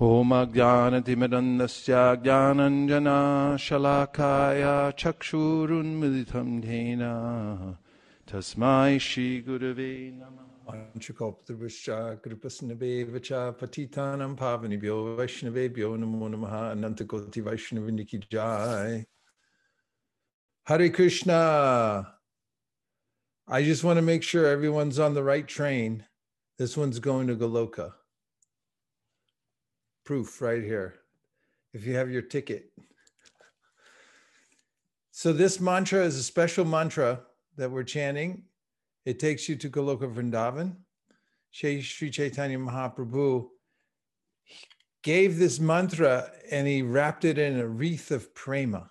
होमज्ञानतिमिरन्दस्य ज्ञानञ्जनाशलाकाय चक्षुरुन्मिलितं धेन तस्मै श्रीगुरवे नमः Anchukalpataruscha Kripasnabevacha Patitanam Pavanibhyo Vaishnavebhyo Namo Namaha Anantakoti Vaishnavindiki Jai Hare Krishna I just want to make sure everyone's on the right train. This one's going to Goloka. Proof right here. If you have your ticket. So this mantra is a special mantra that we're chanting it takes you to Goloka Vrindavan. Sri Chaitanya Mahaprabhu gave this mantra and he wrapped it in a wreath of prema.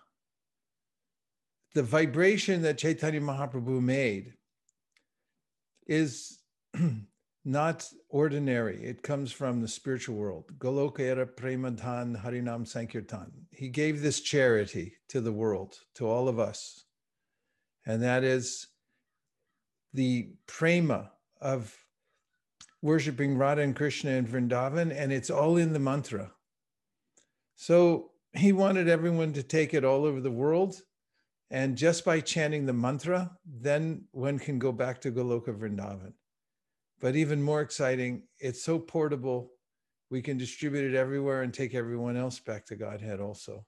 The vibration that Chaitanya Mahaprabhu made is not ordinary. It comes from the spiritual world. Goloka era premadhan harinam sankirtan. He gave this charity to the world, to all of us. And that is the prema of worshiping Radha and Krishna in Vrindavan, and it's all in the mantra. So he wanted everyone to take it all over the world. And just by chanting the mantra, then one can go back to Goloka Vrindavan. But even more exciting, it's so portable, we can distribute it everywhere and take everyone else back to Godhead also.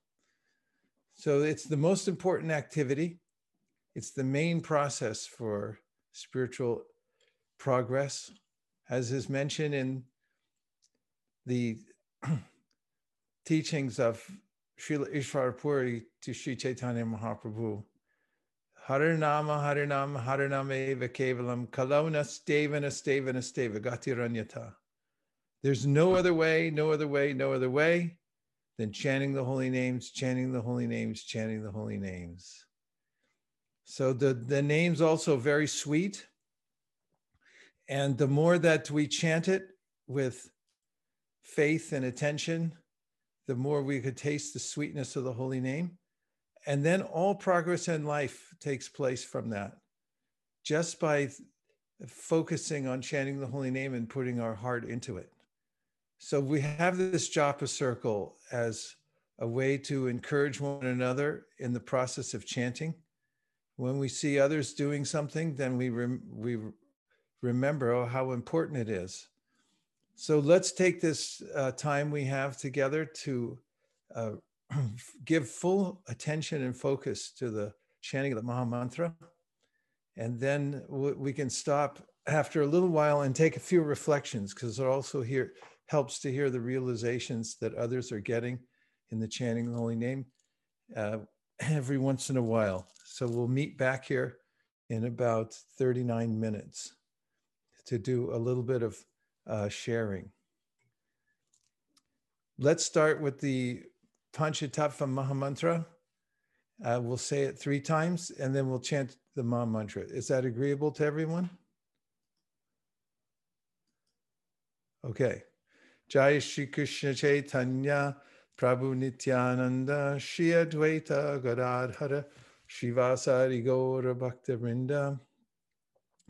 So it's the most important activity. It's the main process for spiritual progress, as is mentioned in the teachings of Srila Ishvara Puri to Sri Chaitanya Mahaprabhu. Harinama, Harinama Eva Kevalam, Kalona Stevana Stevana Steva Gatiranyata. There's no other way, no other way, no other way than chanting the holy names, chanting the holy names, chanting the holy names. So the, the name's also very sweet. And the more that we chant it with faith and attention, the more we could taste the sweetness of the holy name. And then all progress in life takes place from that. Just by focusing on chanting the holy name and putting our heart into it. So we have this japa circle as a way to encourage one another in the process of chanting when we see others doing something, then we, rem- we remember oh, how important it is. So let's take this uh, time we have together to uh, give full attention and focus to the chanting of the Maha Mantra. And then we can stop after a little while and take a few reflections because it also here helps to hear the realizations that others are getting in the chanting of the holy name uh, every once in a while. So we'll meet back here in about 39 minutes to do a little bit of uh, sharing. Let's start with the Panchatattva Mahamantra. Uh, we'll say it three times and then we'll chant the Maha Mantra. Is that agreeable to everyone? Okay. Jai Shri Krishna Chaitanya Prabhu Nityananda Shri Advaita Gadadhara Shivasari Gaura Bhakta Vrinda,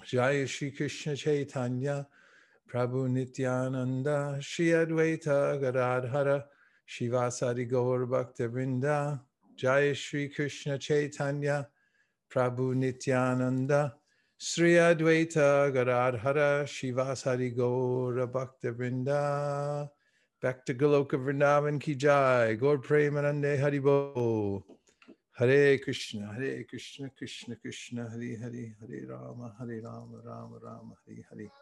Jaya Shri Krishna Chaitanya, Prabhu Nityananda, Shri Advaita Gadadhara, Shivasari Gaura Bhakta Vrinda, Jaya Shri Krishna Chaitanya, Prabhu Nityananda, Sri Advaita Gadadhara, Shivasari Gaura Bhakta Vrinda. Back to Goloka Vrindavan Ki Jai, Gaur Premanande Haribo. Hare Krishna, Hare Krishna, Krishna Krishna, Hare Hare, Hare Rama, Hare Rama, Rama Rama, Hare Hare.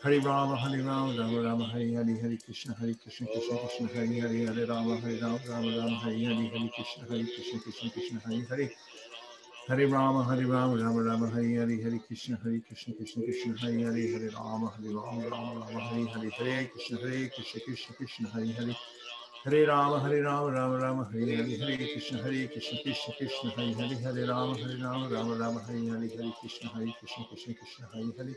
Hare Rama, Hare Rama, Rama Rama, Hare Hare, Hare Krishna, Hare Krishna, Krishna Krishna, Hare Hare, Hare Rama, Hare Rama, Rama Rama, Hare Hare, Hare Krishna, Hare Krishna, Krishna Krishna, Hare Hare. Hare Rama, Hare Rama, Rama Rama, Hare Hare, Hare Krishna, Hare Krishna, Krishna Krishna, Hare Hare, Hare Rama, Hare Rama, Rama Rama, Hare Hare, Hare Krishna, Hare Krishna, Krishna Krishna, Hare Hare. Hare Rama, Hare Rama, Rama Rama, Hare Hare, Hare Krishna, Hare Krishna, Krishna Krishna, Hare Hare, Hare Rama, Hare Rama, Rama Rama, Hare Hare, Hare Krishna, Hare Krishna, Krishna Krishna, Hare Hare.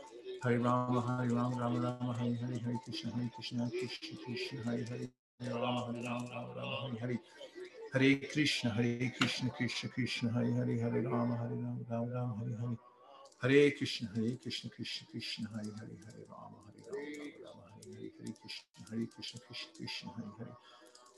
Hare Rama, Hare Rama, Rama Rama, Hare Hare, Hare Krishna, Hare Krishna, Krishna Krishna, Hare Hare. Hare Rama, Hare Rama, Rama Rama, Hare Hare. Hare Krishna, Hare Krishna, Krishna Krishna, Hare Hare, Hare Rama, Hare Rama, Rama Rama, Hare Hare. Hare Krishna, Hare Krishna, Krishna Krishna, Hare Hare, Hare Rama, Hare Rama, Rama Rama, Hare Hare, Hare Krishna, Hare Krishna, Krishna Krishna, Hare Hare.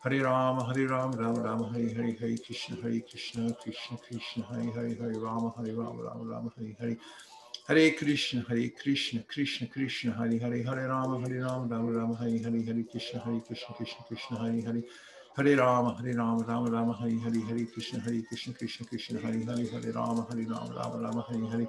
Hare Rama, Hare Rama, Rama Rama, Hare Hare, Hare Krishna, Hare Krishna, Krishna Krishna, Hare Hare, Hare Rama, Hare Rama, Rama Rama, Hare Hare. Hare Krishna, Hare Krishna, Krishna Krishna, Hare Hare, Hare Rama, Hare Rama, Rama Rama, Hare Hare, Hare Krishna, Hare Krishna, Krishna Krishna, Hare Hare. Hare Rama, Hare Rama, Rama Rama, Hare Hare, Hare Krishna, Hare Krishna, Krishna Krishna, Hare Hare, Hare Rama, Hare Rama, Rama Rama, Hare Hare.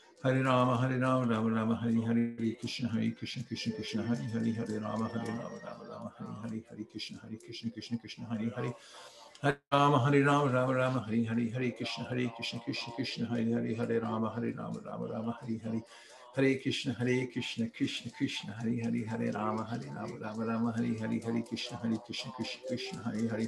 Hare Rama, Hare Rama, Rama Rama, Hare Hare, Krishna, Hari Krishna, Krishna Krishna, Hari Hari, Hari Rama, Hari Rama, Rama Rama, Hari Hari, Hari Krishna, Hari Krishna, Krishna Krishna, Hare Hari. Hari Rama, Hare Rama, Rama Rama, Hare Hare, Hare Krishna, Hare Krishna, Krishna Krishna, Hare Hare, Hare Rama, Hare Rama, Rama Rama, Hare Hare, Hare Krishna, Hare Krishna, Krishna Krishna, Hare Hare, Hare Rama, Hare Rama, Rama Rama, Hare Hare, Hare Krishna, Hare Krishna, Krishna Krishna, Hare Hare.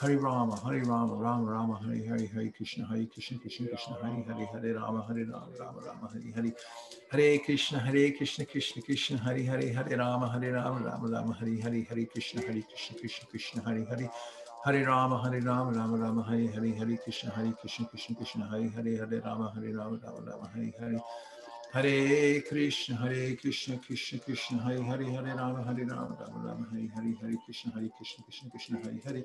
Hare Rama, Hare Rama, Rama Rama, Hare Hare, Hare Krishna, Hare Krishna, Krishna Krishna, Hare Hare, Hare Rama, Hare Rama, Rama Rama, Hare Hare. Hare Krishna, Hare Krishna, Krishna Krishna, Hare Hare, Hare Rama, Hare Rama, Rama Rama, Hare Hare, Hare Krishna, Hare Krishna, Krishna Krishna, Hare Hare. Hare Rama, Hare Rama, Rama Rama, Hare Hare, Hare Krishna, Hare Krishna, Krishna Krishna, Hare Hare, Hare Rama, Hare Rama, Rama Rama, Hare Hare. Hare Krishna, Hare Krishna, Krishna Krishna, Hare Hare, Hare Rama, Hare Rama, Rama Rama, Hare Hare, Hare Krishna, Hare Krishna, Krishna Krishna, Hare Hare.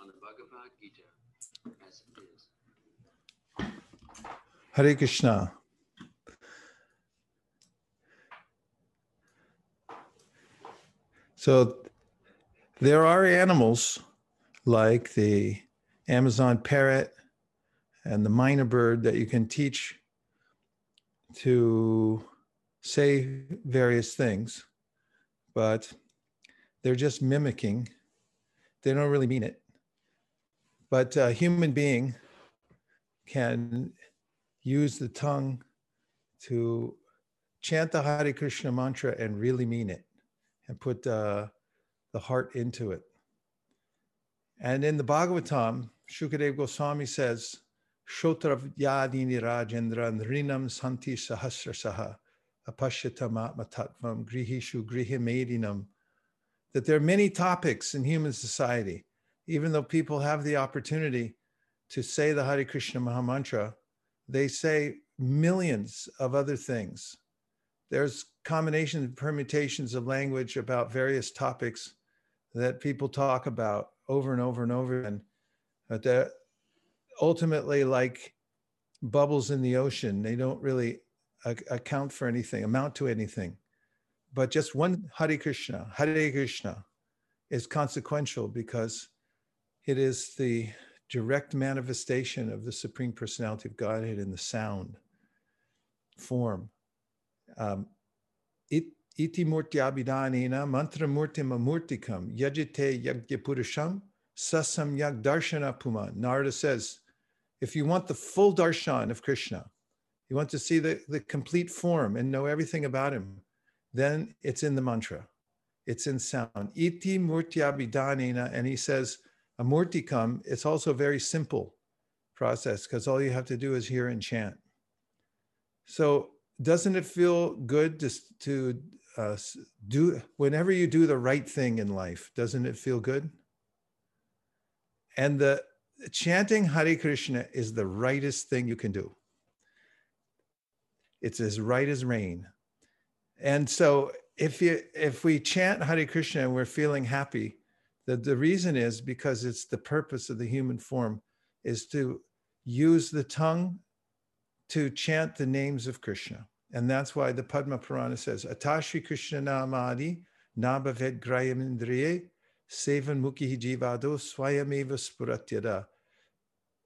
on the Bhagavad Gita as it is. Hare Krishna. So there are animals like the Amazon parrot and the myna bird that you can teach to say various things, but they're just mimicking. They don't really mean it. but a human being can use the tongue to chant the Hare Krishna mantra and really mean it and put uh, the heart into it. And in the Bhagavatam, Shukadev Goswami says, Shotrav yadini rajendra nrinam santi sahasrasaha apashyatamatma tattvam grihishu grihimedinam. That there are many topics in human society, even though people have the opportunity to say the Hare Krishna Mahamantra, they say millions of other things. There's combinations and permutations of language about various topics that people talk about over and over and over again. But they're ultimately like bubbles in the ocean. They don't really account for anything, amount to anything. But just one Hare Krishna, Hare Krishna, is consequential because it is the direct manifestation of the Supreme Personality of Godhead in the sound form. Um, it, iti murtyabhidanena mantra murtim amurtikam yajite yagyapurusham sasam yag darshana puma. Narada says, if you want the full darshan of Krishna, you want to see the, the complete form and know everything about him, then it's in the mantra. It's in sound. Iti murtyabhidanena. And he says, a murtikam, it's also a very simple process because all you have to do is hear and chant. So doesn't it feel good to, to uh, do, whenever you do the right thing in life, doesn't it feel good? And the chanting Hare Krishna is the rightest thing you can do. It's as right as rain. And so if you if we chant Hare Krishna and we're feeling happy, the, the reason is because it's the purpose of the human form is to use the tongue to chant the names of Krishna. And that's why the Padma Purana says, Atashi Krishna Namadi Nabhavet Grayam Indriye Sevan Mukhi Jivado Swayameva Spuratyada.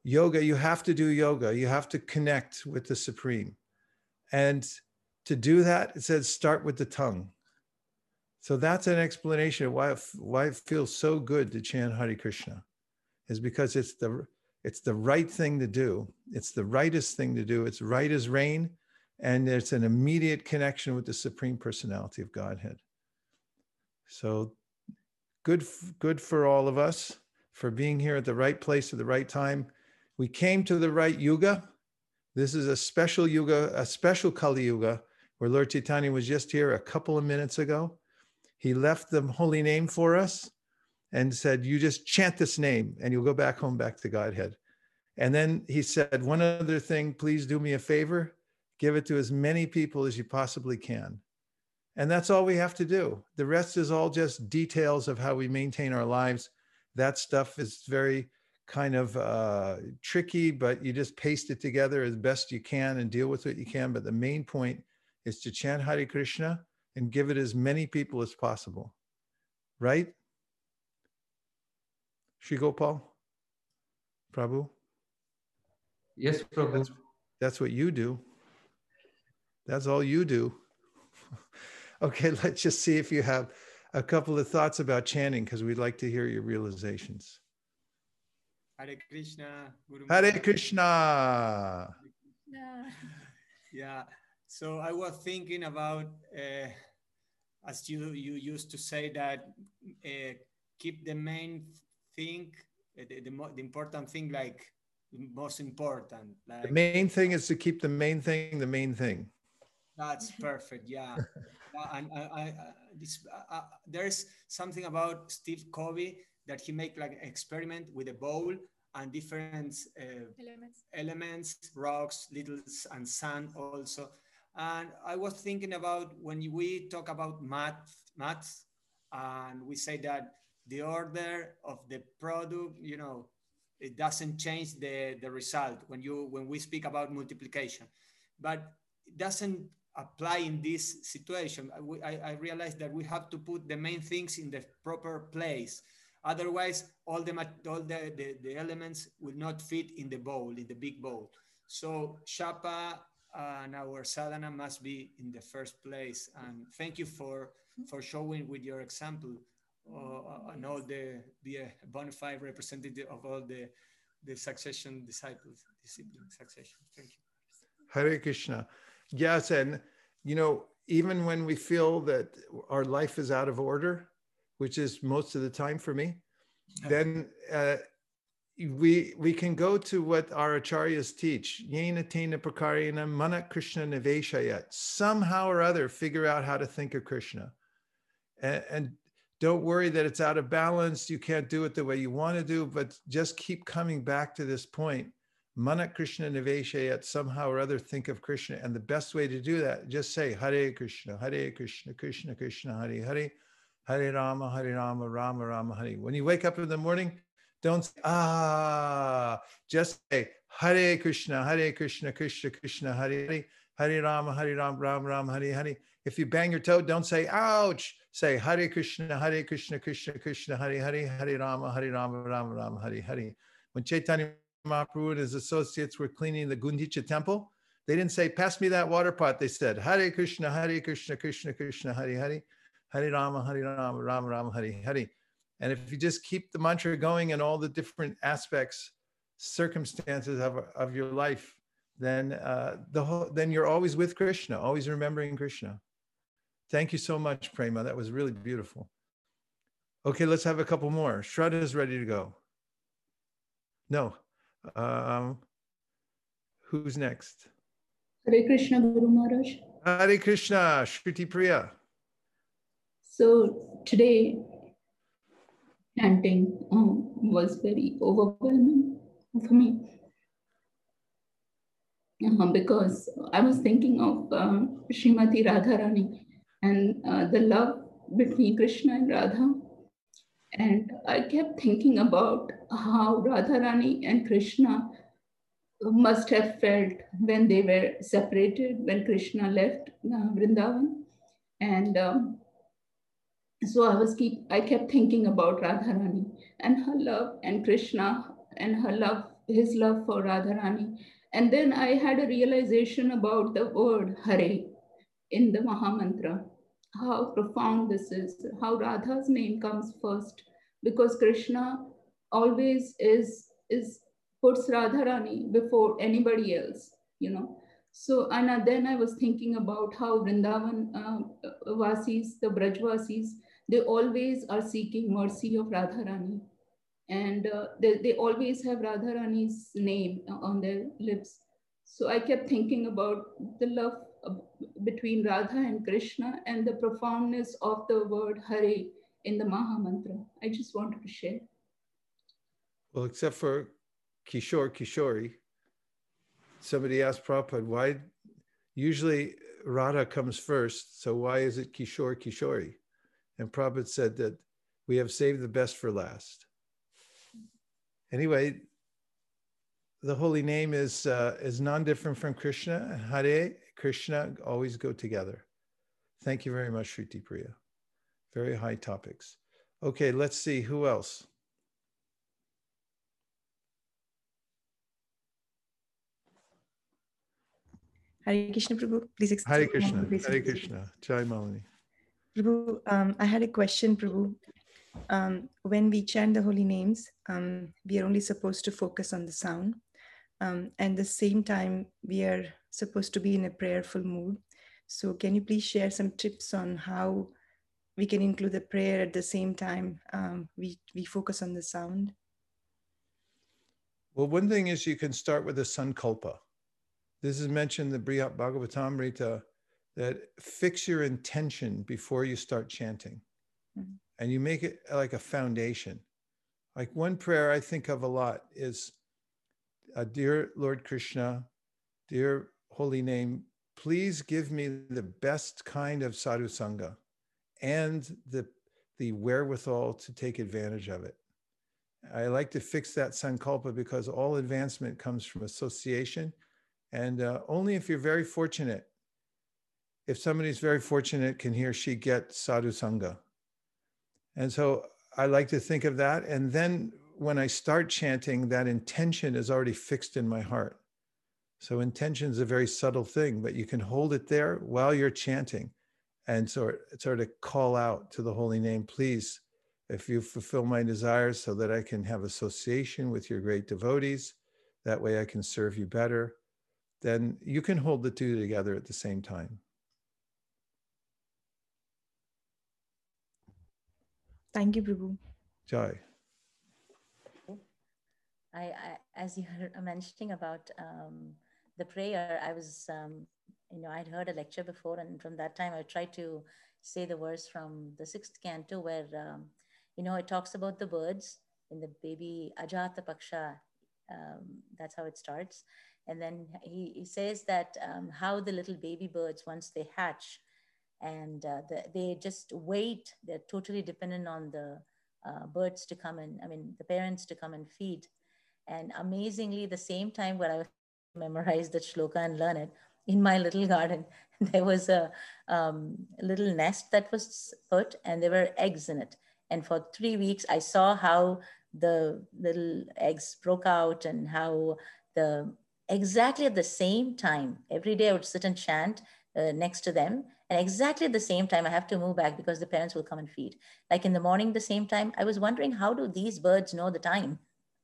Yoga, you have to do yoga. You have to connect with the Supreme. And to do that, it says start with the tongue. So that's an explanation of why it, why it feels so good to chant Hare Krishna, is because it's the it's the right thing to do. It's the rightest thing to do. It's right as rain, and it's an immediate connection with the Supreme Personality of Godhead. So good, good for all of us for being here at the right place at the right time. We came to the right yuga. This is a special yuga, a special Kali yuga, where Lord Chaitanya was just here a couple of minutes ago. He left the holy name for us and said, You just chant this name and you'll go back home, back to Godhead. And then he said, One other thing, please do me a favor, give it to as many people as you possibly can. And that's all we have to do. The rest is all just details of how we maintain our lives. That stuff is very kind of uh, tricky, but you just paste it together as best you can and deal with what you can. But the main point is to chant Hare Krishna and give it as many people as possible. Right? Shri Gopal? Prabhu? Yes, Prabhu. That's, that's what you do. That's all you do. okay, let's just see if you have a couple of thoughts about chanting because we'd like to hear your realizations. Hare Krishna. Guru Hare Maharaj. Krishna. Yeah. So I was thinking about, uh, as you you used to say that uh, keep the main thing, uh, the, the, mo- the important thing, like most important. Like The main thing is to keep the main thing the main thing. That's perfect. Yeah. Yeah, and I, I, I this, uh, uh, there's something about Steve Covey that he make like an experiment with a bowl and different uh, elements. elements, rocks, little and sand also. And I was thinking about when we talk about math, maths, and we say that the order of the product, you know, it doesn't change the, the result when you when we speak about multiplication, but it doesn't apply in this situation. I, I, realized that we have to put the main things in the proper place. Otherwise, all the all the, the, the elements will not fit in the bowl, in the big bowl. So Shapa and our sadhana must be in the first place. And thank you for for showing with your example uh, and all the be a bona fide representative of all the the succession disciples, discipline succession. Thank you. Hare Krishna. Yes, and you know, even when we feel that our life is out of order, which is most of the time for me, then uh, we we can go to what our acharyas teach. Yena tena prakarena mana Krishna niveshayat. Somehow or other, figure out how to think of Krishna, and, and don't worry that it's out of balance. You can't do it the way you want to do, but just keep coming back to this point. Mana Krishna Niveshayat, somehow or other think of Krishna. And the best way to do that, just say Hare Krishna, Hare Krishna, Krishna Krishna, Hare Hare, Hare Rama, Hare Rama, Rama Rama, Hare. When you wake up in the morning, don't say, ah, just say Hare Krishna, Hare Krishna, Krishna Krishna, Hare Hare, Hare Rama, Hare Rama, Rama Rama, Hare Hare. If you bang your toe, don't say ouch. Say Hare Krishna, Hare Krishna, Krishna Krishna, Hare Hare, Hare Rama, Hare Rama, Rama Rama, Hare Hare. When Chaitanya Mahaprabhu and his associates were cleaning the Gundicha temple, they didn't say, pass me that water pot. They said, Hare Krishna, Hare Krishna, Krishna Krishna, Hare Hare, Hare Rama, Hare Rama, Rama Rama, Hare Hare. And if you just keep the mantra going in all the different aspects, circumstances of, of your life, then uh, the whole, then you're always with Krishna, always remembering Krishna. Thank you so much, Prema. That was really beautiful. Okay, let's have a couple more. Shraddha is ready to go. No. Um, who's next? Hare Krishna, Guru Maharaj. Hare Krishna, Shruti Priya. So today, chanting um, was very overwhelming for me uh, because I was thinking of uh, Srimati Radharani and uh, the love between Krishna and Radha. And I kept thinking about how Radharani and Krishna must have felt when they were separated, when Krishna left uh, Vrindavan. And um, so I was keep I kept thinking about Radharani and her love and Krishna and her love, his love for Radharani. And then I had a realization about the word Hare in the Mahamantra how profound this is, how Radha's name comes first, because Krishna always is, is puts Radharani before anybody else, you know. So, and then I was thinking about how Vrindavan uh, Vasis, the Brajvasis, they always are seeking mercy of Radharani. And uh, they, they always have Radharani's name on their lips. So I kept thinking about the love between Radha and Krishna and the profoundness of the word Hare in the Maha Mantra. I just wanted to share. Well, except for Kishore Kishori, somebody asked Prabhupada, why usually Radha comes first, so why is it Kishore Kishori? And Prabhupada said that we have saved the best for last. Anyway, the holy name is uh, is non-different from Krishna. And Hare Krishna always go together. Thank you very much, Shruti Priya. Very high topics. Okay, let's see who else. Hare Krishna Prabhu, please explain. Hare Krishna, Hare Krishna, Jai Malini. Prabhu, um, I had a question, Prabhu. Um, when we chant the holy names, um, we are only supposed to focus on the sound. Um, and the same time, we are supposed to be in a prayerful mood. So, can you please share some tips on how we can include the prayer at the same time um, we, we focus on the sound? Well, one thing is you can start with a sankalpa. This is mentioned in the Brihat Bhagavatamrita that fix your intention before you start chanting. Mm-hmm. And you make it like a foundation. Like one prayer I think of a lot is uh, Dear Lord Krishna, dear holy name, please give me the best kind of sadhu sangha and the, the wherewithal to take advantage of it. I like to fix that sankalpa because all advancement comes from association. And uh, only if you're very fortunate, if somebody's very fortunate, can he or she get sadhu sangha. And so I like to think of that. And then when I start chanting, that intention is already fixed in my heart. So intention is a very subtle thing, but you can hold it there while you're chanting and sort, sort of call out to the holy name, please if you fulfill my desires so that I can have association with your great devotees, that way I can serve you better, then you can hold the two together at the same time. Thank you, Prabhu. Jai. I, I as you were mentioning about um, the prayer, I was, um, you know, I'd heard a lecture before, and from that time, I tried to say the verse from the sixth canto where, um, you know, it talks about the birds in the baby Ajata Paksha. Um, that's how it starts. And then he, he says that um, how the little baby birds, once they hatch, and uh, the, they just wait, they're totally dependent on the uh, birds to come and, I mean, the parents to come and feed. And amazingly, the same time where I memorized the shloka and learn it, in my little garden, there was a um, little nest that was put and there were eggs in it. And for three weeks, I saw how the little eggs broke out and how the exactly at the same time, every day I would sit and chant uh, next to them. And exactly at the same time, I have to move back because the parents will come and feed. Like in the morning, the same time, I was wondering how do these birds know the time?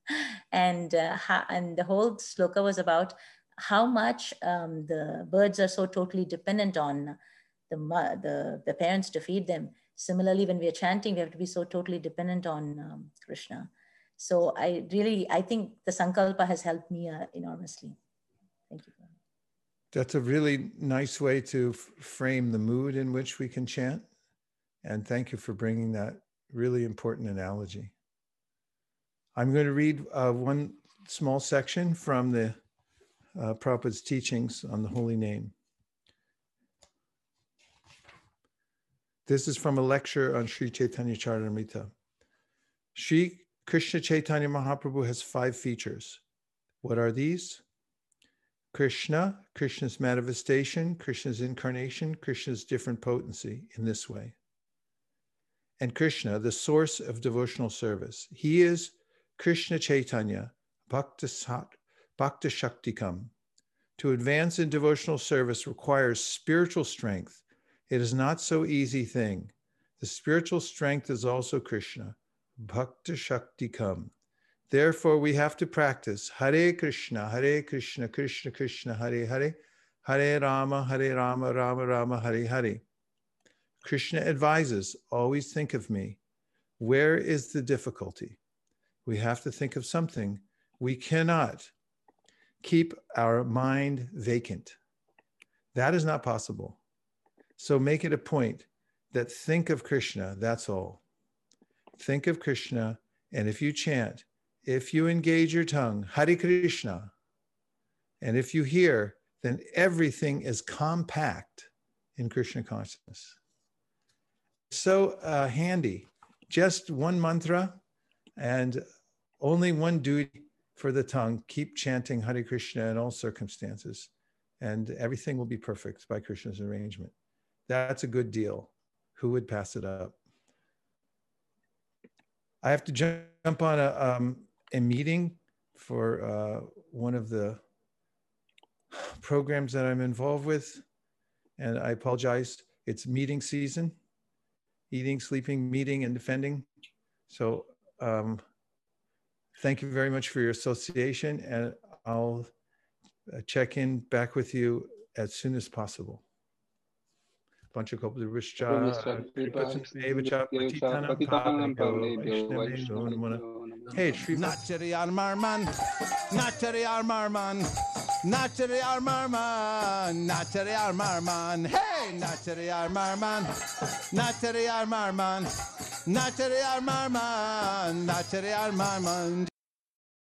And uh, how, and the whole sloka was about how much um, the birds are so totally dependent on the, the, the parents to feed them. Similarly, when we are chanting, we have to be so totally dependent on um, Krishna. So I really, I think the Sankalpa has helped me uh, enormously. That's a really nice way to frame the mood in which we can chant. And thank you for bringing that really important analogy. I'm going to read uh, one small section from the uh, Prabhupada's teachings on the holy name. This is from a lecture on Sri Chaitanya Charitamrita. Sri Krishna Chaitanya Mahaprabhu has five features. What are these? Krishna, Krishna's manifestation, Krishna's incarnation, Krishna's different potency in this way. And Krishna, the source of devotional service. He is Krishna Chaitanya, Bhakta, Sat, Bhakta Shaktikam. To advance in devotional service requires spiritual strength. It is not so easy thing. The spiritual strength is also Krishna, Bhakta Shaktikam. Therefore, we have to practice Hare Krishna, Hare Krishna, Krishna Krishna, Hare Hare, Hare Rama, Hare Rama, Rama Rama, Hare Hare. Krishna advises, always think of me. Where is the difficulty? We have to think of something. We cannot keep our mind vacant. That is not possible. So make it a point that think of Krishna, that's all. Think of Krishna, and if you chant, if you engage your tongue, Hare Krishna, and if you hear, then everything is compact in Krishna consciousness. So uh, handy. Just one mantra and only one duty for the tongue. Keep chanting Hare Krishna in all circumstances, and everything will be perfect by Krishna's arrangement. That's a good deal. Who would pass it up? I have to jump on a, um, a meeting for uh, one of the programs that I'm involved with, and I apologize. It's meeting season, eating, sleeping, meeting, and defending. So um, thank you very much for your association, and I'll uh, check in back with you as soon as possible. Panchakopavishcha, Kripatsumeva Patitanam Pavanebhyo Hey, Shreveport. Not to the Armarman. Not to the Armarman. Not Armarman. Not Armarman. Hey, not Armarman. Not Armarman. Armarman. Armarman.